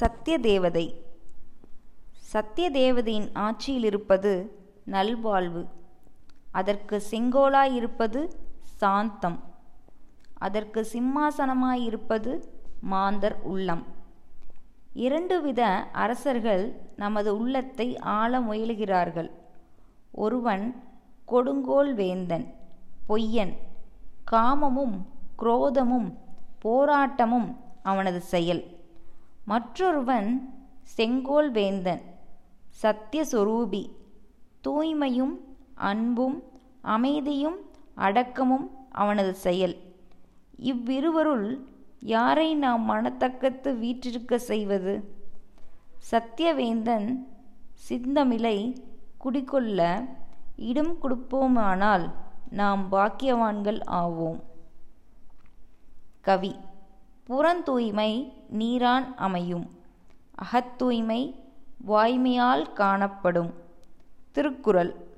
சத்தியதேவதை. சத்தியதேவதையின் ஆட்சியில் இருப்பது நல்வாழ்வு. அதற்கு செங்கோலாயிருப்பது சாந்தம். அதற்கு சிம்மாசனமாயிருப்பது மாந்தர் உள்ளம். இரண்டு வித அரசர்கள் நமது உள்ளத்தை ஆள முயலுகிறார்கள். ஒருவன் கொடுங்கோல் வேந்தன் பொய்யன். காமமும் குரோதமும் போராட்டமும் அவனது செயல். மற்றொருவன் செங்கோல் வேந்தன் சத்தியஸ்வரூபி. தூய்மையும் அன்பும் அமைதியும் அடக்கமும் அவனது செயல். இவ்விருவருள் யாரை நாம் மனத்தக்கத்து வீற்றிருக்க செய்வது? சத்தியவேந்தன் சிந்தமிலை குடிக்கொள்ள இடம் கொடுப்போமானால் நாம் பாக்கியவான்கள் ஆவோம். கவி புறந்தூய்மை நீரான் அமையும். அகத்தூய்மை வாய்மையால் காணப்படும். திருக்குறள்.